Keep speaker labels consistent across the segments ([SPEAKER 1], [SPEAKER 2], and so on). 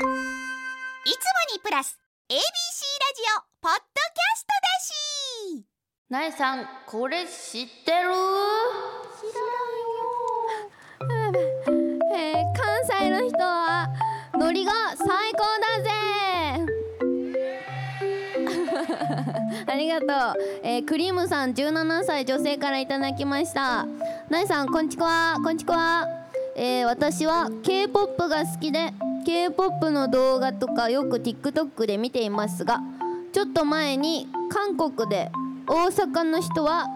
[SPEAKER 1] いつもにプラス ABC ラジオポッドキャストだし。
[SPEAKER 2] なえさんこれ知ってる？
[SPEAKER 3] えー、関西の人はノリが最高だぜ。ありがとう、えー、クリームさん17歳女性からいただきました。なえさんこんちくわこんちくわ。えー、私は K-POP が好きで K-POP の動画とかよく TikTok で見ていますがちょっと前に韓国で大阪の人は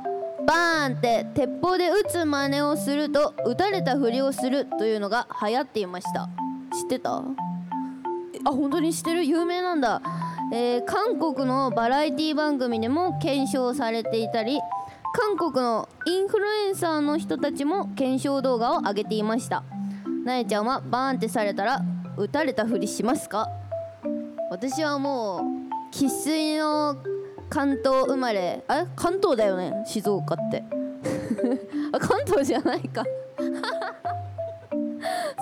[SPEAKER 3] バーンって鉄砲で撃つ真似をすると撃たれたふりをするというのが流行っていました。知ってた？あ本当に知ってる？有名なんだ、えー、韓国のバラエティ番組でも検証されていたり韓国のインフルエンサーの人たちも検証動画を上げていました。なえちゃんはバーンってされたら撃たれたふりしますか？私はもう生粋の関東生まれ。あ関東だよね？静岡って。あ 関東じゃないか。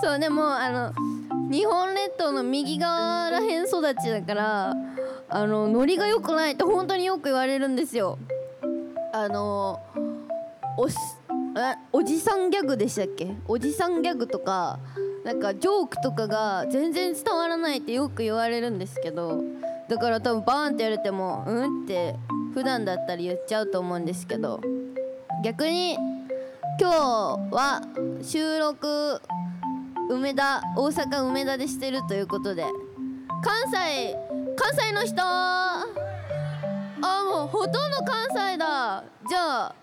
[SPEAKER 3] そうでもあの日本列島の右側らへん育ちだからあのノリが良くないって本当によく言われるんですよ。あのおしおじさんギャグでしたっけ？おじさんギャグとかなんかジョークとかが全然伝わらないってよく言われるんですけどだから多分バーンって言われてもうんって普段だったら言っちゃうと思うんですけど逆に今日は収録梅田大阪梅田でしてるということで関西関西の人！あもうほとんど関西だ！じゃあ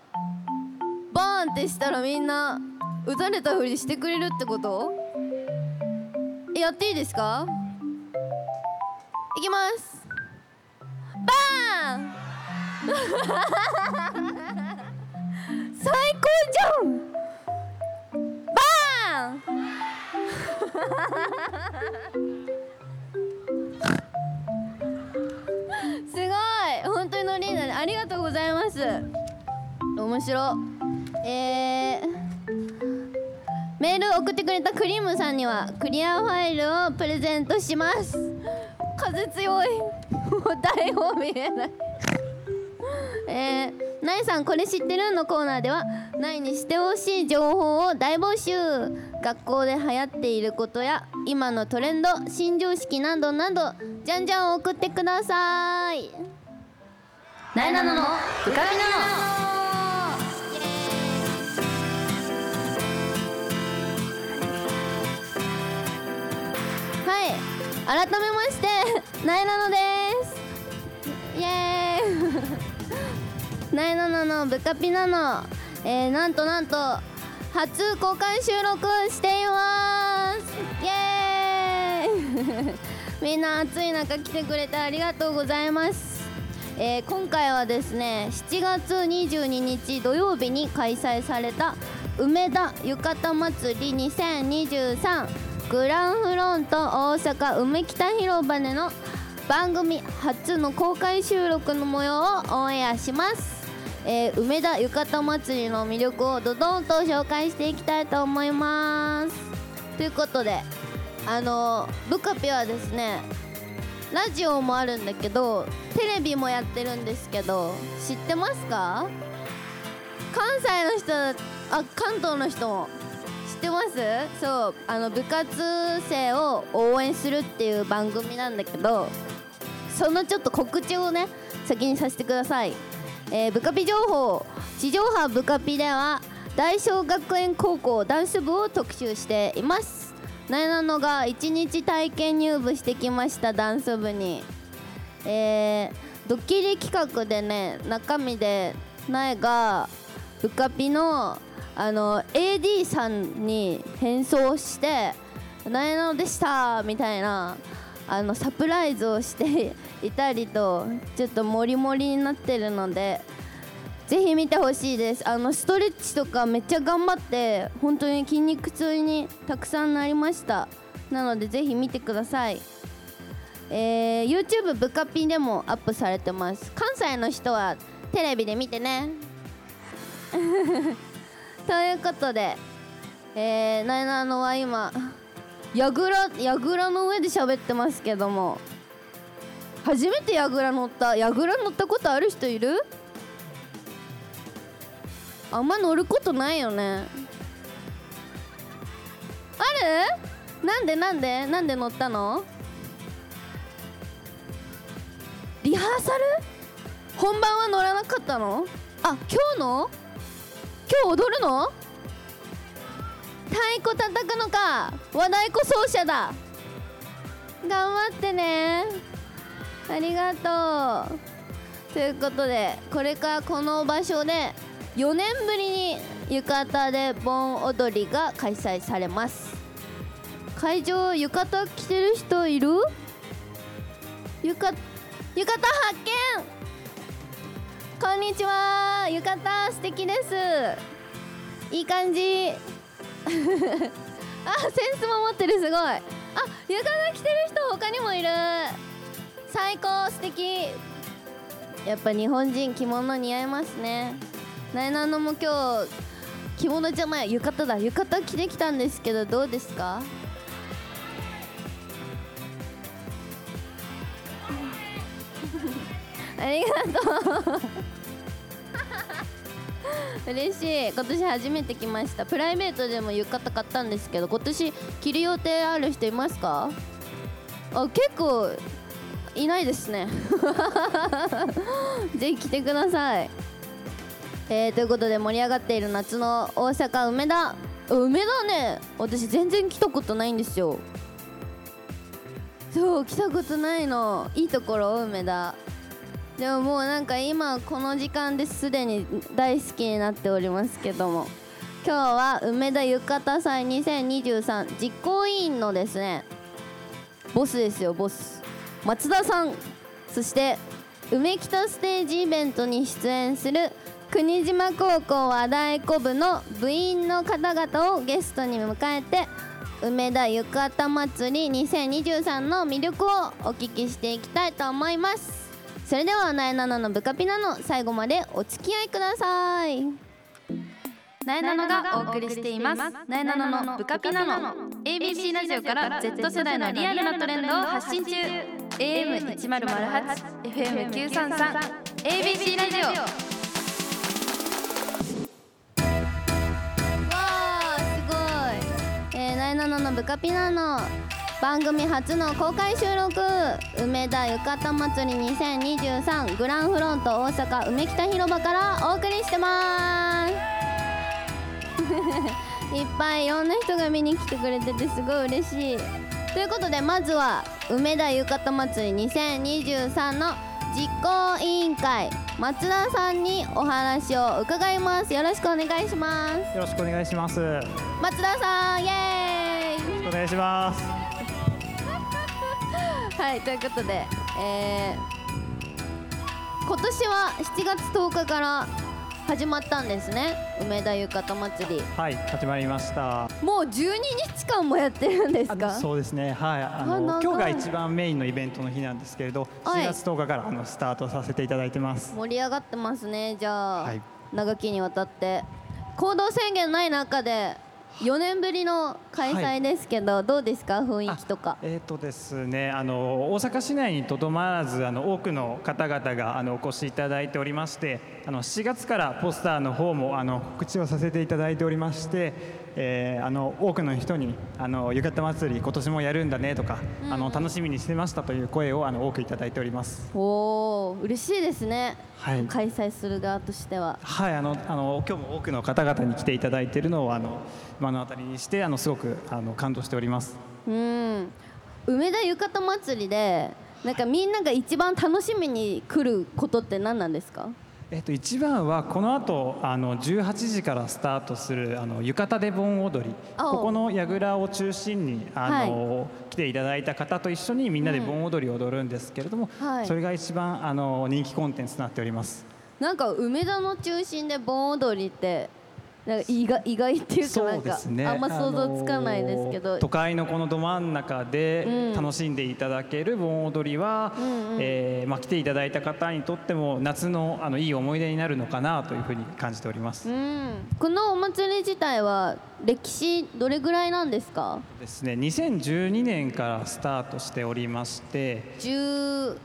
[SPEAKER 3] バーンってしたらみんな撃たれたふりしてくれるってこと？やっていいですか？いきます。バーン！最高じゃん！バーン！すごい！本当にノリーナでありがとうございます。面白。えー。メールを送ってくれたクリームさんにはクリアファイルをプレゼントします。風強い。もう誰も見えない。えー、ナイさんこれ知ってる？のコーナーではナイにしてほしい情報を大募集。学校で流行っていることや今のトレンド新常識などなどじゃんじゃん送ってください。
[SPEAKER 2] なえなのの浮かびなの
[SPEAKER 3] 改めましてなえなのです。イエーイ。なえなののブカピなの、えー、なんとなんと初公開収録しています。イエーイ。みんな暑い中来てくれてありがとうございます、えー今回はですね7月22日土曜日に開催された梅田浴衣祭り2023グランフロント大阪梅北広場での番組初の公開収録の模様をオンエアします、えー梅田浴衣祭りの魅力をドドンと紹介していきたいと思います。ということであのブカピはですねラジオもあるんだけどテレビもやってるんですけど知ってますか？関西の人あ関東の人も。ってます？そうあの部活生を応援するっていう番組なんだけどそのちょっと告知をね先にさせてください、えー、部カピ情報。地上波部カピでは大正学園高校ダンス部を特集しています。なえなのが1日体験入部してきましたダンス部に。えー、ドッキリ企画でね中身でなえがブカピのあの AD さんに変装して「なえなのでした」みたいなあのサプライズをして いたりとちょっとモリモリになってるのでぜひ見てほしいです。あのストレッチとかめっちゃ頑張って本当に筋肉痛にたくさんなりました。なのでぜひ見てください。えー、YouTube ブカピでもアップされてます。関西の人はテレビで見てね。ということでえー、なえなのは今やぐらやぐらの上で喋ってますけども初めてやぐら乗ったやぐら乗ったことある人いる？あんま乗ることないよね。ある？なんでなんで？なんで乗ったの？リハーサル？本番は乗らなかったの？あ今日の？今日踊るの？太鼓叩くのか。和太鼓奏者だ。頑張ってね。ありがとう。ということでこれからこの場所で4年ぶりに浴衣で盆踊りが開催されます。会場浴衣着てる人いる？浴衣浴衣発見！こんにちは。浴衣素敵です。いい感じ。あセンスも持ってるすごい。あ浴衣着てる人他にもいる。最高素敵。やっぱ日本人着物似合いますね。なえなのも今日着物じゃない浴衣だ。浴衣着てきたんですけどどうですか？ありがとう。嬉しい。今年初めて来ました。プライベートでも浴衣買ったんですけど今年着る予定ある人いますか？あ結構いないですね。ぜひ来てください。えー、ということで盛り上がっている夏の大阪梅田。梅田ね私全然来たことないんですよ。そう来たことないの。いいところ梅田。でももうなんか今この時間ですでに大好きになっておりますけども今日は梅田浴衣祭2023実行委員のですねボスですよボス。松田さん。そして梅北ステージイベントに出演する国島高校和太鼓部の部員の方々をゲストに迎えて梅田浴衣祭り2023の魅力をお聞きしていきたいと思います。それではなえなののブカピナの最後までお付き合いください。
[SPEAKER 2] なえなのがお送りしています。なえなののブカピナの ABC ラジオから Z 世代のリアルなトレンドを発信中。AM1008 FM933 ABC ラジオ。
[SPEAKER 3] わあすごい。えー、なえなののブカピナの番組初の公開収録。梅田浴衣祭り2023グランフロント大阪梅北広場からお送りしてます。いっぱいいろんな人が見に来てくれててすごい嬉しい。ということでまずは梅田浴衣祭り2023の実行委員会。松田さんにお話を伺います。よろしくお願いします。
[SPEAKER 4] よろしくお願いします。よ
[SPEAKER 3] 松田さんイエーイ。
[SPEAKER 4] ろしくお願いします。
[SPEAKER 3] はいということで、えー、今年は7月10日から始まったんですね。梅田浴衣祭り。
[SPEAKER 4] はい、始まりました。
[SPEAKER 3] もう12日間もやってるんです
[SPEAKER 4] あ
[SPEAKER 3] か
[SPEAKER 4] そうですね。はい、あ
[SPEAKER 3] あ
[SPEAKER 4] の今日が一番メインのイベントの日なんですけれど、
[SPEAKER 3] はい。
[SPEAKER 4] 7月10日からあのスタートさせていただいてます。
[SPEAKER 3] 盛り上がってますね。じゃあ、
[SPEAKER 4] はい。
[SPEAKER 3] 長きにわたって。行動制限ない中で4年ぶりの開催ですけど、どうですか？雰囲気とか。
[SPEAKER 4] えっ、とですね、あの大阪市内にとどまらず、あの多くの方々があのお越しいただいておりまして、あの7月からポスターの方もあの告知をさせていただいておりまして、えーあの多くの人にあの浴衣祭り今年もやるんだねとか、あの楽しみにしてましたという声をあの多くいただいております。
[SPEAKER 3] おお嬉しいですね、
[SPEAKER 4] はい。
[SPEAKER 3] 開催する側としては。
[SPEAKER 4] はい、あのあの今日も多くの方々に来ていただいているのをあの目の当たりにしてあのすごくあの感動しております。
[SPEAKER 3] うん。梅田浴衣祭りでなんかみんなが一番楽しみに来ることって何なんですか？
[SPEAKER 4] えっと、一番はこの後あの18時からスタートするあの浴衣で盆踊り。ここの櫓を中心にあの、来ていただいた方と一緒にみんなで盆踊りを踊るんですけれども、
[SPEAKER 3] はい。
[SPEAKER 4] それが一番あの人気コンテンツとなっております。
[SPEAKER 3] なんか梅田の中心で盆踊りってなんか意外意外っていうか
[SPEAKER 4] そ
[SPEAKER 3] なんか、
[SPEAKER 4] ね。
[SPEAKER 3] あんま想像つかないですけど、
[SPEAKER 4] あの都会のこのど真ん中で
[SPEAKER 3] うん。
[SPEAKER 4] 楽しんでいただける盆踊りは、
[SPEAKER 3] うんうん。
[SPEAKER 4] えーまあ、来ていただいた方にとっても夏のあのいい思い出になるのかなというふうに感じております。
[SPEAKER 3] うん、このお祭り自体は歴史どれぐらいなんですか？
[SPEAKER 4] ですね2012年からスタートしておりまして。
[SPEAKER 3] 10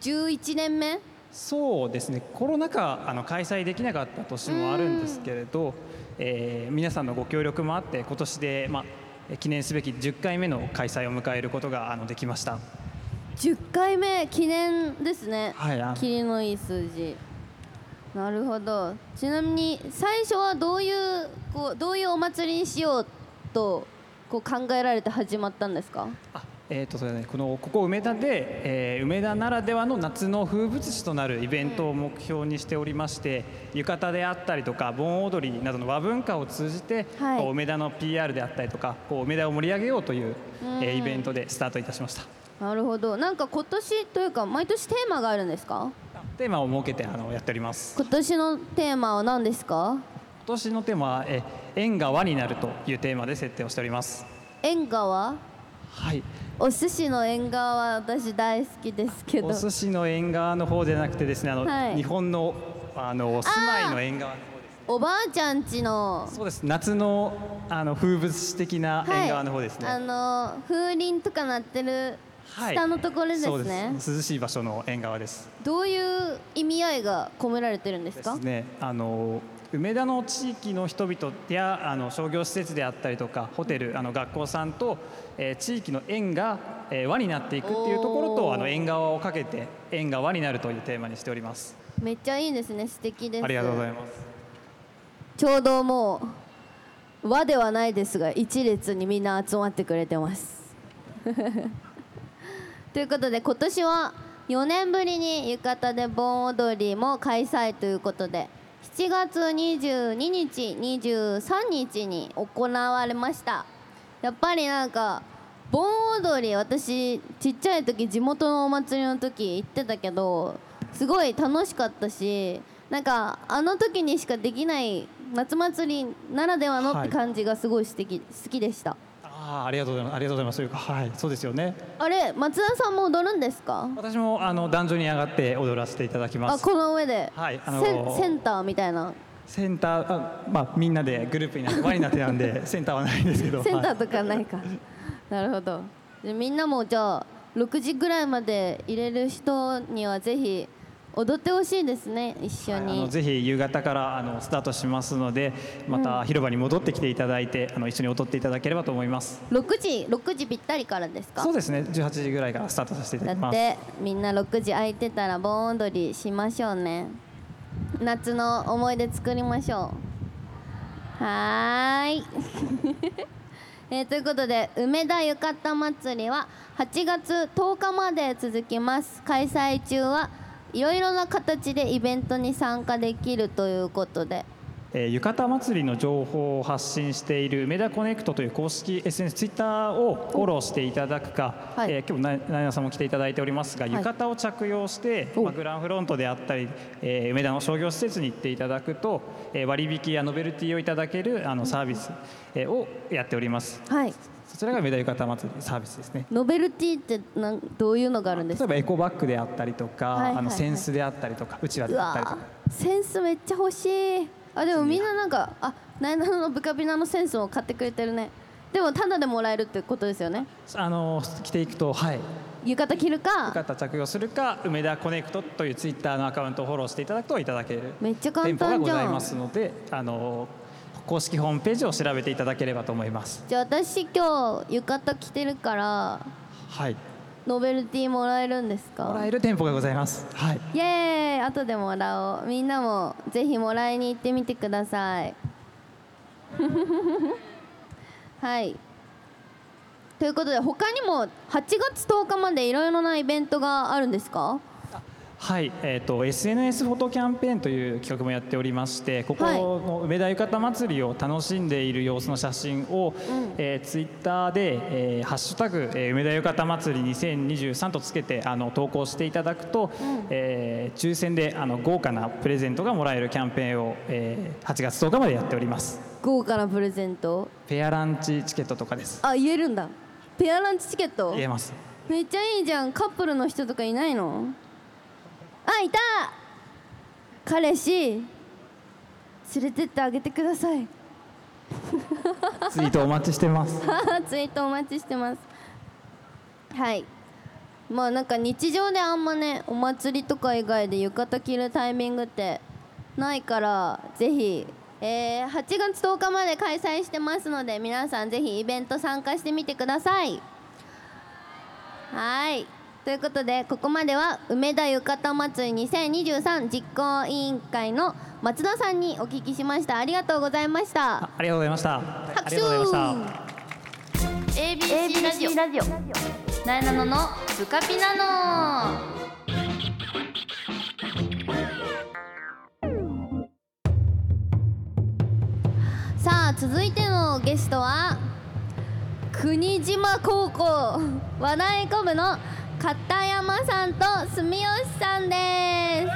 [SPEAKER 3] 11年目
[SPEAKER 4] そうですね。コロナ禍あの開催できなかった年もあるんですけれど、えー皆さんのご協力もあって今年で、まあ、記念すべき10回目の開催を迎えることがあのできました。
[SPEAKER 3] 10回目記念ですね。
[SPEAKER 4] はい、
[SPEAKER 3] キリのいい数字。なるほど。ちなみに最初はどういうこうどういうお祭りにしようとこう考えられて始まったんですか？
[SPEAKER 4] あえーとそうだね、このここ梅田で、えー梅田ならではの夏の風物詩となるイベントを目標にしておりまして、浴衣であったりとか盆踊りなどの和文化を通じて、
[SPEAKER 3] はい。
[SPEAKER 4] こう梅田の PR であったりとかこう梅田を盛り上げようという、えーイベントでスタートいたしました。
[SPEAKER 3] なるほど。なんか今年というか毎年テーマがあるんですか？
[SPEAKER 4] テーマを設けてあのやっております。
[SPEAKER 3] 今年のテーマは何ですか？
[SPEAKER 4] 今年のテーマは、えー縁が輪になるというテーマで設定をしております。
[SPEAKER 3] 縁側？
[SPEAKER 4] はい。
[SPEAKER 3] お寿司の縁側は私大好きですけど。
[SPEAKER 4] お寿司の縁側の方ではなくてですねあの、
[SPEAKER 3] はい。
[SPEAKER 4] 日本のあの住まいの縁側の方です
[SPEAKER 3] おばあちゃんちの。
[SPEAKER 4] そうです。夏のあの風物詩的な縁側の方ですね、
[SPEAKER 3] あの風鈴とか鳴ってる
[SPEAKER 4] はい。
[SPEAKER 3] 下のところですね、
[SPEAKER 4] そうです。涼しい場所の縁側です。
[SPEAKER 3] どういう意味合いが込められてるんですか？
[SPEAKER 4] ですね。あの梅田の地域の人々やあの商業施設であったりとかホテルあの学校さんと、えー地域の縁が、えー輪になっていくっていうところとあの縁側をかけて縁が輪になるというテーマにしております。
[SPEAKER 3] めっちゃいいですね。素敵です。
[SPEAKER 4] ありがとうございます。
[SPEAKER 3] ちょうどもう和ではないですが一列にみんな集まってくれてます。ということで今年は4年ぶりに浴衣で盆踊りも開催ということで7月22日23日に行われました。やっぱりなんか盆踊り私ちっちゃい時地元のお祭りの時行ってたけどすごい楽しかったしなんかあの時にしかできない夏祭りならではのって感じがすごい素敵好きでした
[SPEAKER 4] あーありがとうございます。ありがとうございますというかはいそうですよね。
[SPEAKER 3] あれ松田さんも踊るんですか？
[SPEAKER 4] 私もあの男女に上がって踊らせていただきます。
[SPEAKER 3] あこの上で、
[SPEAKER 4] はいあの
[SPEAKER 3] センセンターみたいな。
[SPEAKER 4] センターあまあみんなでグループになって輪になってなんで センターはないんですけど。はい
[SPEAKER 3] センターとかないか。なるほど。でみんなもじゃあ6時ぐらいまで入れる人にはぜひ踊ってほしいですね一緒
[SPEAKER 4] あ
[SPEAKER 3] に、
[SPEAKER 4] のぜひ夕方からあのスタートしますのでまた広場に戻ってきていただいて、あの一緒に踊っていただければと思います。
[SPEAKER 3] 6時6時ぴったりからですか？
[SPEAKER 4] そうですね18時ぐらいからスタートさせていただきます。
[SPEAKER 3] だってみんな6時空いてたら盆踊りしましょうね。夏の思い出作りましょう。はーい、えーということで梅田浴衣祭りは8月10日まで続きます。開催中はいろいろな形でイベントに参加できるということで。
[SPEAKER 4] えー浴衣祭りの情報を発信している梅田コネクトという公式 SNS ツイッターをフォローしていただくか、
[SPEAKER 3] はい。
[SPEAKER 4] えー今日なななさんも来ていただいておりますが、
[SPEAKER 3] い。
[SPEAKER 4] 浴衣を着用して、
[SPEAKER 3] お
[SPEAKER 4] まあ、グランフロントであったり、えー梅田の商業施設に行っていただくと、えー割引やノベルティをいただけるあのサービス、えーをやっております。
[SPEAKER 3] はい。
[SPEAKER 4] そちらが梅田浴衣祭りサービスですね。
[SPEAKER 3] ノベルティってなんどういうのがあるんですか？
[SPEAKER 4] 例えばエコバッグであったりとか、
[SPEAKER 3] はいはいはい。
[SPEAKER 4] あの扇子であったりとかうちわ
[SPEAKER 3] うわ
[SPEAKER 4] であったりとか
[SPEAKER 3] ーセンスめっちゃ欲しい。あでもみんななんかあナイナのブカビナのセンスも買ってくれてるね。でもタダでもらえるってことですよね？
[SPEAKER 4] あの着ていくとはい。
[SPEAKER 3] 浴衣着るか？
[SPEAKER 4] 浴衣着用するか梅田コネクトというツイッターのアカウントをフォローしていただくといただける。
[SPEAKER 3] めっちゃ簡
[SPEAKER 4] 店舗が
[SPEAKER 3] 単じゃん。
[SPEAKER 4] ございますのであの公式ホームページを調べていただければと思います。
[SPEAKER 3] じゃあ私今日浴衣着てるから
[SPEAKER 4] はい。
[SPEAKER 3] ノベルティもらえるんです
[SPEAKER 4] もら
[SPEAKER 3] か
[SPEAKER 4] える店舗がございます。はい。
[SPEAKER 3] イエーイ。後でもらおう。みんなもぜひもらいに行ってみてください。はい。ということで他にも8月10日までいろいろなイベントがあるんですか？
[SPEAKER 4] はい、えー、と SNS フォトキャンペーンという企画もやっておりましてここ
[SPEAKER 3] はい
[SPEAKER 4] の梅田浴衣祭りを楽しんでいる様子の写真を、えー、ツイッターで、えーハッシュタグ、えー梅田浴衣祭り2023」とつけてあの投稿していただくと、えー抽選であの豪華なプレゼントがもらえるキャンペーンを、えー8月10日までやっております。
[SPEAKER 3] 豪華なプレゼント？
[SPEAKER 4] ペアランチチケットとかです。
[SPEAKER 3] あ言えるんだ。ペアランチチケット？
[SPEAKER 4] 言えます。
[SPEAKER 3] めっちゃいいじゃん。カップルの人とかいないの？あいた。彼氏連れてってあげてください。
[SPEAKER 4] ツイートお待ちしてます。
[SPEAKER 3] ツイートお待ちしてます。はい。まあなんか日常であんまねお祭りとか以外で浴衣着るタイミングってないからぜひ、えー8月10日まで開催してますので皆さんぜひイベント参加してみてください。はいということでここまでは梅田浴衣祭り2023実行委員会の松田さんにお聞きしました。ありがとうございました。
[SPEAKER 4] あありがとうございました。あ
[SPEAKER 3] 拍手。
[SPEAKER 4] りがとうございました。
[SPEAKER 2] ABC ラジオ
[SPEAKER 3] ラジオ。
[SPEAKER 2] なえなののブカピナノ。
[SPEAKER 3] さあ続いてのゲストは国島高校和太鼓部の片山さんと住吉さんで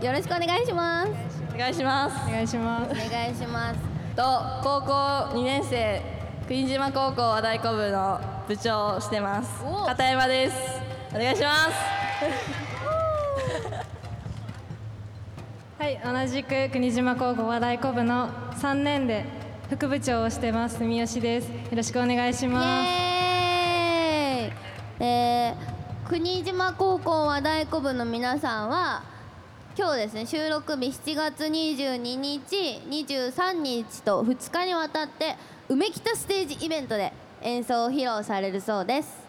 [SPEAKER 3] すよろしくお願いします
[SPEAKER 5] お願いします。
[SPEAKER 6] お願いします。
[SPEAKER 3] お願いします
[SPEAKER 5] と高校2年生国島高校和太鼓部の部長をしてます
[SPEAKER 3] お
[SPEAKER 5] 片山です。お願いします。
[SPEAKER 6] はい、同じく国島高校和太鼓部の3年で副部長をしてます住吉です。よろしくお願いし
[SPEAKER 3] イ
[SPEAKER 6] ます。
[SPEAKER 3] 国島高校和太鼓部の皆さんは今日ですね収録日7月22日23日と2日にわたって梅北ステージイベントで演奏を披露されるそうです。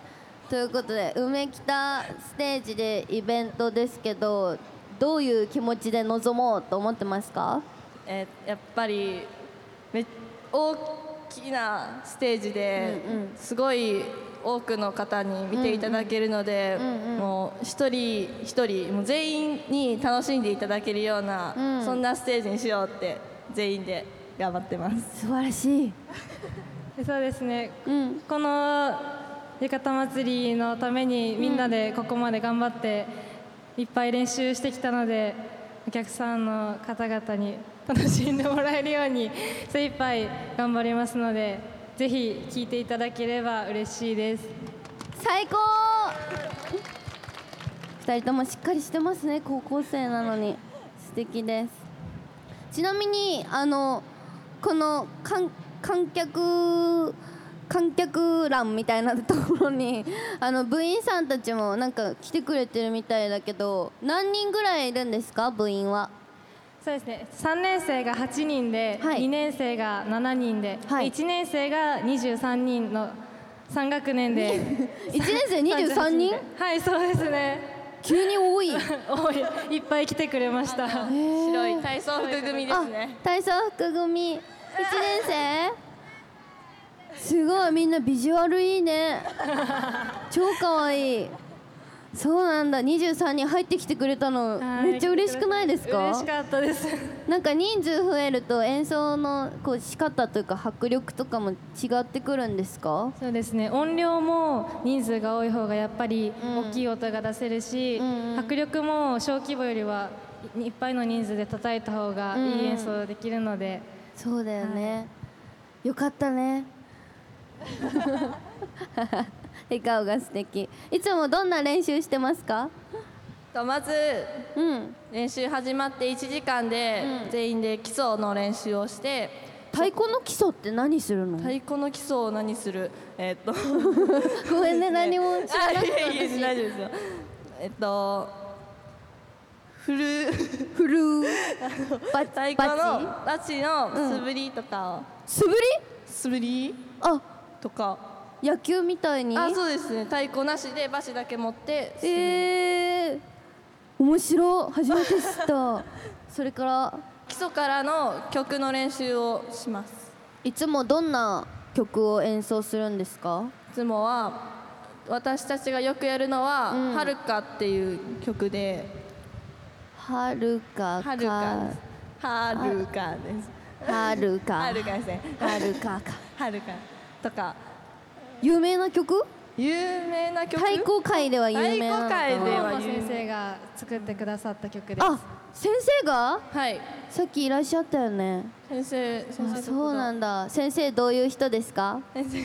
[SPEAKER 3] ということで梅北ステージでイベントですけどどういう気持ちで臨もうと思ってますか？
[SPEAKER 5] えーやっぱりめ大きなステージで
[SPEAKER 3] うんうん。
[SPEAKER 5] すごい多くの方に見ていただけるので、
[SPEAKER 3] うんうん
[SPEAKER 5] もう一人一人もう全員に楽しんでいただけるような、
[SPEAKER 3] うん。
[SPEAKER 5] そんなステージにしようって全員で頑張ってます。
[SPEAKER 3] 素晴らしい。
[SPEAKER 6] そうですね。
[SPEAKER 3] うん。
[SPEAKER 6] この浴衣祭りのためにみんなでここまで頑張っていっぱい練習してきたのでお客さんの方々に楽しんでもらえるように精一杯頑張りますのでぜひ聴いていただければ嬉しいです。
[SPEAKER 3] 最高。二人ともしっかりしてますね。高校生なのに。素敵です。ちなみにあのこの観観客観客欄みたいなところに あの部員さんたちもなんか来てくれてるみたいだけど何人ぐらいいるんですか？部員は。
[SPEAKER 6] そうですね。3年生が8人で、
[SPEAKER 3] はい。
[SPEAKER 6] 2年生が7人で、
[SPEAKER 3] はい。
[SPEAKER 6] 1年生が23人の3学年で。
[SPEAKER 3] 1年生23人？
[SPEAKER 6] はいそうですね。
[SPEAKER 3] 急に多い。
[SPEAKER 6] 多い。いっぱい来てくれました。
[SPEAKER 5] 白い体操服組ですね。
[SPEAKER 3] あ体操服組。1年生？すごいみんなビジュアルいいね。超かわいいそうなんだ。23人入ってきてくれたの
[SPEAKER 6] はい
[SPEAKER 3] めっちゃ嬉しくないですか？
[SPEAKER 6] 嬉しかったです。
[SPEAKER 3] なんか人数増えると演奏のこう仕方というか迫力とかも違ってくるんですか？
[SPEAKER 6] そうですね。音量も人数が多い方がやっぱり
[SPEAKER 3] うん。
[SPEAKER 6] 大きい音が出せるし、
[SPEAKER 3] うんうん。
[SPEAKER 6] 迫力も小規模よりはいいっぱいの人数で叩いた方が
[SPEAKER 3] うんうん。
[SPEAKER 6] いい演奏できるので、
[SPEAKER 3] そうだよね、よかったね 笑顔が素敵。いつもどんな練習してますか？
[SPEAKER 5] とまず
[SPEAKER 3] うん。
[SPEAKER 5] 練習始まって1時間で
[SPEAKER 3] うん。
[SPEAKER 5] 全員で基礎の練習をして
[SPEAKER 3] 太鼓の基礎って何するの？
[SPEAKER 5] 太鼓の基礎を何する？えーっと
[SPEAKER 3] ごめんね何も知らなく
[SPEAKER 5] あいやい大丈夫ですよ。えっと振る。
[SPEAKER 3] フルーバ
[SPEAKER 5] 太鼓のバチ。の素振りとか、
[SPEAKER 3] 素振り？
[SPEAKER 5] 素振り
[SPEAKER 3] あ。
[SPEAKER 5] とか
[SPEAKER 3] 野球みたいに？
[SPEAKER 5] あそうですね。太鼓なしでバチだけ持って
[SPEAKER 3] えー、面白。い初めて知った。それから？
[SPEAKER 5] 基礎からの曲の練習をします。
[SPEAKER 3] いつもどんな曲を演奏するんですか？
[SPEAKER 5] いつもは私たちがよくやるのは
[SPEAKER 3] うん「
[SPEAKER 5] はるか」っていう曲で。
[SPEAKER 3] はる「か。
[SPEAKER 5] はるか」はるかです。
[SPEAKER 3] はるか。
[SPEAKER 5] はるかですね。
[SPEAKER 3] はるかか。
[SPEAKER 5] はるかとか
[SPEAKER 3] 有名な曲？
[SPEAKER 5] 有名な曲？
[SPEAKER 3] 太鼓界では有名な
[SPEAKER 5] 太鼓界で
[SPEAKER 3] な
[SPEAKER 5] は
[SPEAKER 6] 大先生が作ってくださった曲です。
[SPEAKER 3] あ先生が？
[SPEAKER 5] はい。
[SPEAKER 3] さっきいらっしゃったよね。
[SPEAKER 5] 先生先生
[SPEAKER 3] あそうなんんだ。先生どういう人ですか？
[SPEAKER 5] 先生。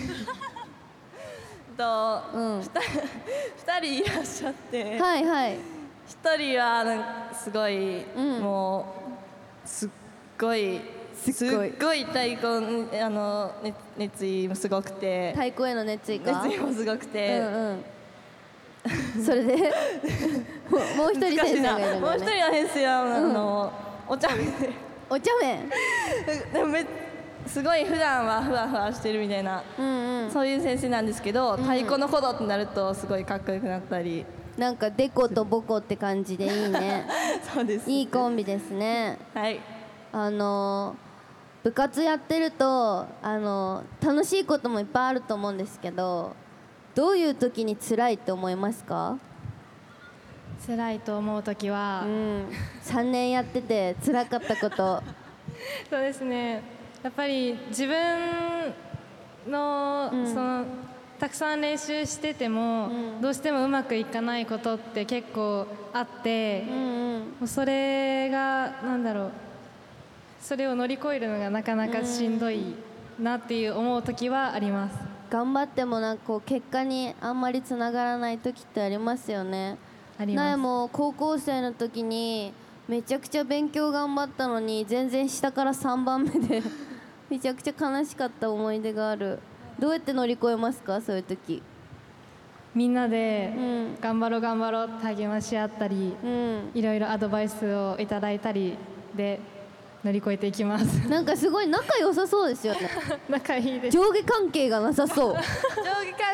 [SPEAKER 5] と
[SPEAKER 3] う？ん。
[SPEAKER 5] 二人いらっしゃって。
[SPEAKER 3] はいはい。
[SPEAKER 5] 一人はなんかすごい、
[SPEAKER 3] うん。
[SPEAKER 5] もうすっごい
[SPEAKER 3] すっごい。
[SPEAKER 5] すっごい太鼓にあの熱熱意もすごくて。
[SPEAKER 3] 太鼓への熱意か？
[SPEAKER 5] 熱意もすごくて、
[SPEAKER 3] うんうん。それで？もうもう一人先生がいるん
[SPEAKER 5] もう一人の先生は、あのお茶目で。
[SPEAKER 3] お茶麺
[SPEAKER 5] でもめすごい普段はふわふわしてるみたいな、
[SPEAKER 3] うんうん。
[SPEAKER 5] そういう先生なんですけど、太鼓のことってなるとすごいかっこよくなったり。
[SPEAKER 3] なんかデコとボコって感じでいいね。
[SPEAKER 5] そうです。
[SPEAKER 3] いいコンビですね。
[SPEAKER 5] はい
[SPEAKER 3] あの部活やってるとあの楽しいこともいっぱいあると思うんですけどどういう時に辛いって思いますか？
[SPEAKER 6] 辛いと思う時は、
[SPEAKER 3] うん。3年やってて辛かったこと。
[SPEAKER 6] そうですね。やっぱり自分の,、
[SPEAKER 3] うん。
[SPEAKER 6] そのたくさん練習してても、
[SPEAKER 3] うん。
[SPEAKER 6] どうしてもうまくいかないことって結構あって、も
[SPEAKER 3] うんうん。
[SPEAKER 6] うそれがなんだろうそれを乗り越えるのがなかなかしんどいなっていう思う時はあります。
[SPEAKER 3] 頑張ってもなんかこう結果にあんまりつながらない時ってありますよね。
[SPEAKER 6] あります。
[SPEAKER 3] も高校生の時にめちゃくちゃ勉強頑張ったのに全然下から3番目で めちゃくちゃ悲しかった思い出がある。どうやって乗り越えますか？そういう時。
[SPEAKER 6] みんなで
[SPEAKER 3] うん。
[SPEAKER 6] 頑張ろう頑張ろうって励まし合ったり、
[SPEAKER 3] うん。
[SPEAKER 6] いろいろアドバイスをいただいたりで乗り越えていきます。
[SPEAKER 3] なんかすごい仲良さそうですよね。
[SPEAKER 6] 仲いいです。
[SPEAKER 3] 上下関係がなさそう。
[SPEAKER 5] 上下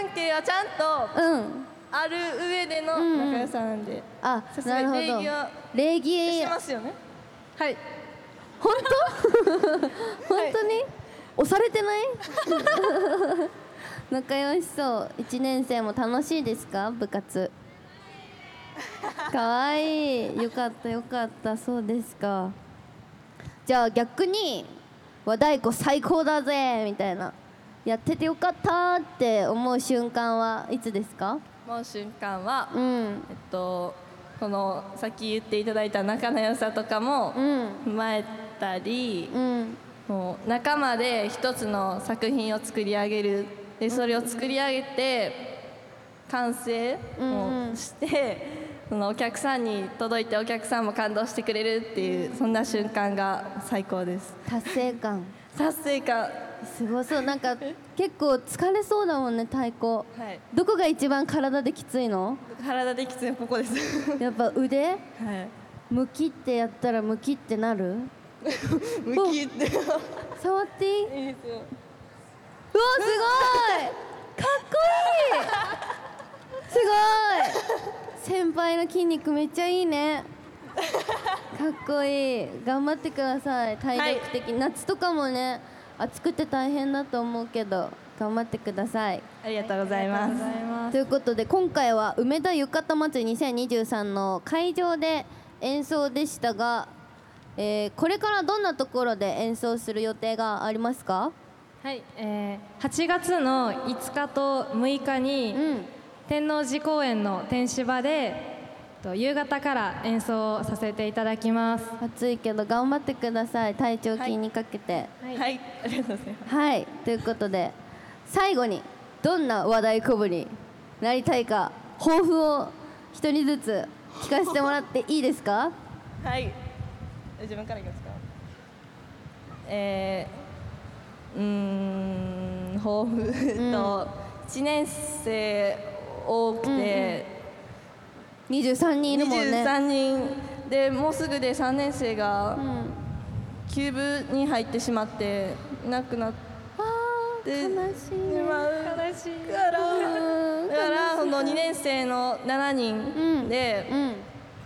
[SPEAKER 5] 関係はちゃんと
[SPEAKER 3] うん。
[SPEAKER 5] ある上での
[SPEAKER 3] うん。うん
[SPEAKER 5] 仲良さなんで、
[SPEAKER 3] あ
[SPEAKER 5] さすが
[SPEAKER 3] なるほど。
[SPEAKER 5] に礼儀は
[SPEAKER 3] 礼儀
[SPEAKER 5] してますよね。
[SPEAKER 6] はい。
[SPEAKER 3] 本当？本当に？押されてない？仲良しそう。1年生も楽しいですか？部活。かわいい。よかったよかった。そうですかじゃあ逆に和太鼓最高だぜみたいな。やっててよかったって思う瞬間はいつですか？
[SPEAKER 5] もう瞬間は、
[SPEAKER 3] うん。
[SPEAKER 5] えっとこのさっき言っていただいた仲の良さとかも
[SPEAKER 3] うん。
[SPEAKER 5] 踏まえたり、
[SPEAKER 3] うん。
[SPEAKER 5] もう仲間で一つの作品を作り上げる。でそれを作り上げて完成をして、そのお客さんに届いてお客さんも感動してくれるっていうそんな瞬間が最高です。
[SPEAKER 3] 達成感。
[SPEAKER 5] 達成感。
[SPEAKER 3] すごそう。なんか結構疲れそうだもんね太鼓。
[SPEAKER 5] はい。
[SPEAKER 3] どこが一番体できついの？
[SPEAKER 5] 体できついここです。
[SPEAKER 3] やっぱ腕？
[SPEAKER 5] はい。
[SPEAKER 3] ムキってやったらムキってなる？
[SPEAKER 5] 向きって。いいです
[SPEAKER 3] 触っていい？
[SPEAKER 5] よ。
[SPEAKER 3] うわすごい！かっこいい！すごい先輩の筋肉めっちゃいいね。かっこいい。頑張ってください。体力的に、夏とかもね暑くて大変だと思うけど頑張ってください。
[SPEAKER 5] ありがとうございます。
[SPEAKER 3] ということで今回は梅田浴衣祭り2023の会場で演奏でしたが、えーこれからどんなところで演奏する予定がありますか？
[SPEAKER 6] はい、えー、8月の5日と6日に、
[SPEAKER 3] うん
[SPEAKER 6] 天王寺公園の天芝でえっと夕方から演奏させていただきます。
[SPEAKER 3] 暑いけど頑張ってください。体調気にかけて。
[SPEAKER 5] はい、ありがとうございます。
[SPEAKER 3] はい、ということで最後にどんな話題こぶになりたいか抱負を一人ずつ聞かせてもらっていいですか？
[SPEAKER 5] はい。自分からいきますか。えー、うーん、抱負と、一年生多くて、
[SPEAKER 3] 23人いるもんね。
[SPEAKER 5] 23人。でもうすぐで3年生が
[SPEAKER 3] うん
[SPEAKER 5] 休部に入ってしまって亡くなって。
[SPEAKER 3] 悲しい。
[SPEAKER 5] し
[SPEAKER 3] ね
[SPEAKER 5] まう
[SPEAKER 6] 悲しい。
[SPEAKER 5] から、
[SPEAKER 3] うん。
[SPEAKER 5] だからその2年生の7
[SPEAKER 3] うん
[SPEAKER 5] 人で、
[SPEAKER 3] うん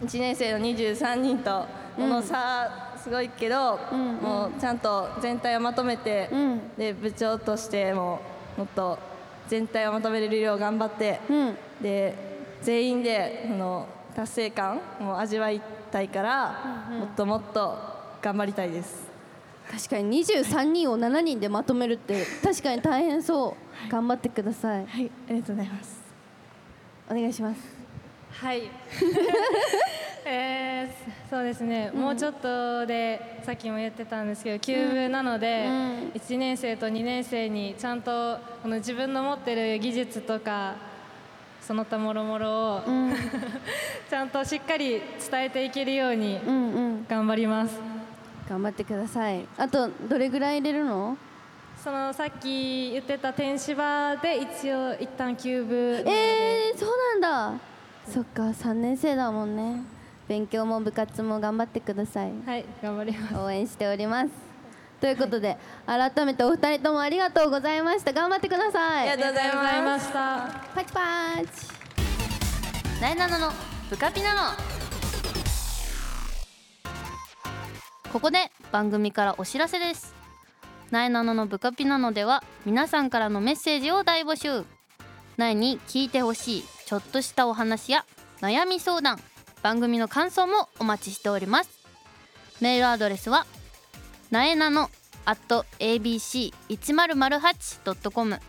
[SPEAKER 5] 1年生の23人とこの差すごいけど、
[SPEAKER 3] うん。
[SPEAKER 5] もうちゃんと全体をまとめて、
[SPEAKER 3] うん。
[SPEAKER 5] で部長としてももっと全体をまとめれるよう頑張って、
[SPEAKER 3] うん。
[SPEAKER 5] で全員でその達成感を味わいたいから、もっともっと頑張りたいです。
[SPEAKER 3] 確かに23人を7人でまとめるって 確かに大変そう。頑張ってください。
[SPEAKER 5] はいありがとうございます。
[SPEAKER 3] お願いします。
[SPEAKER 6] はい。え ーそうですね、もうちょっとでさっきも言ってたんですけど休部なので、
[SPEAKER 3] うん。
[SPEAKER 6] 1年生と2年生にちゃんとこの自分の持ってる技術とかその他もろもろを、ちゃんとしっかり伝えていけるように頑張ります。
[SPEAKER 3] 頑張ってください。あとどれぐらい入れるの？
[SPEAKER 6] そのさっき言ってた天芝で一応一旦休部
[SPEAKER 3] えー、そうなんだ。そっか3年生だもんね勉強も部活も頑張ってください。
[SPEAKER 6] はい頑張ります。
[SPEAKER 3] 応援しております。ということで、改めてお二人ともありがとうございました。頑張ってください。
[SPEAKER 5] ありがとうございま
[SPEAKER 6] した。
[SPEAKER 3] パチパチ。
[SPEAKER 2] なえなののブカピナノここで番組からお知らせです。なえなののブカピナノでは皆さんからのメッセージを大募集。なえに聞いてほしいちょっとしたお話や悩み相談番組の感想もお待ちしております。メールアドレスはなえなの at abc1008.com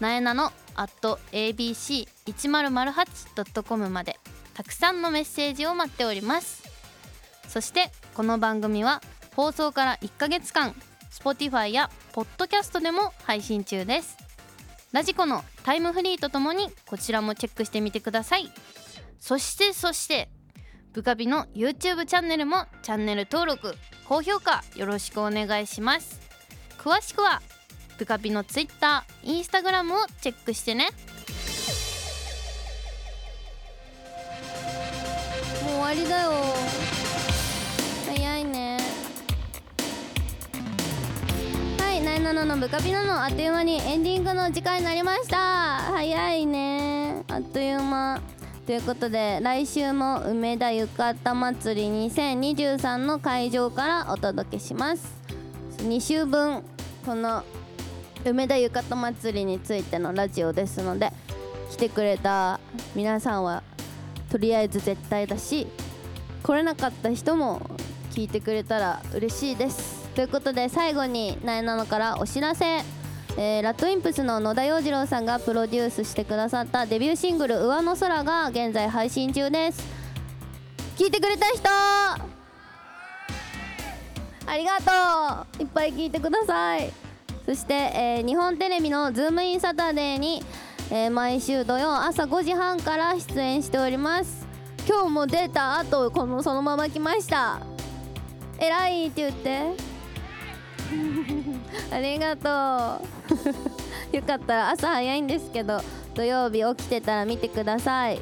[SPEAKER 2] なえなの at abc1008.com までたくさんのメッセージを待っております。そしてこの番組は放送から1ヶ月間 Spotify や Podcast でも配信中です。ラジコのタイムフリーとともにこちらもチェックしてみてください。そしてそしてブカビの YouTube チャンネルもチャンネル登録高評価よろしくお願いします。詳しくはブカビの Twitter、Instagram をチェックしてね。
[SPEAKER 3] もう終わりだよ。早いね。はい「ナイナノのブカピナのあっという間にエンディングの時間になりました。早いね。あっという間。ということで来週も梅田浴衣祭り2023の会場からお届けします。2週分この梅田浴衣祭りについてのラジオですので来てくれた皆さんはとりあえず絶対だし来れなかった人も聞いてくれたら嬉しいです。ということで最後になえなのからお知らせ、えーラッドインプスの野田洋次郎さんがプロデュースしてくださったデビューシングル「上の空」が現在配信中です。聞いてくれた人！ありがとう！いっぱい聞いてください。そして、えー日本テレビの「ズームインサタデーに、えー毎週土曜朝5時半から出演しております。今日も出た後このそのまま来ました。偉いって言って。ありがとう。よかったら朝早いんですけど土曜日起きてたら見てください。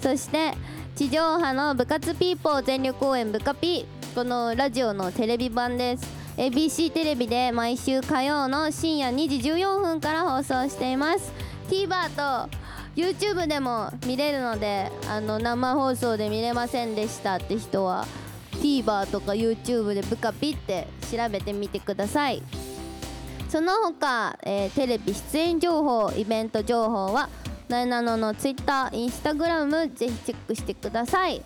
[SPEAKER 3] そして地上波の部活ピーポー全力応援部カピー。このラジオのテレビ版です。ABC テレビで毎週火曜の深夜2時14分から放送しています。TVer と YouTube でも見れるのであの生放送で見れませんでしたって人は TVer とか YouTube でブカピって調べてみてください。その他、えーテレビ出演情報イベント情報はなえなのの Twitter、Instagram ぜひチェックしてください。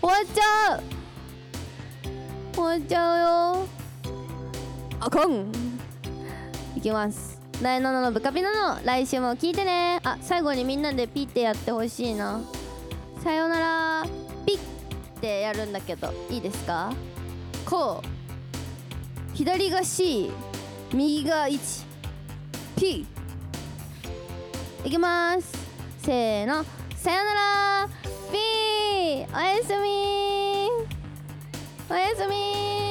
[SPEAKER 3] 終わっちゃう。終わっちゃうよ。あかんいきます。なえなののブカピナの来週も聞いてね。あ最後にみんなでピッてやってほしいな。さようなら。ピッってやるんだけどいいですか？こう。左が C 右が 1P いきます。せーの。さよなら。P おやすみ。おやすみ。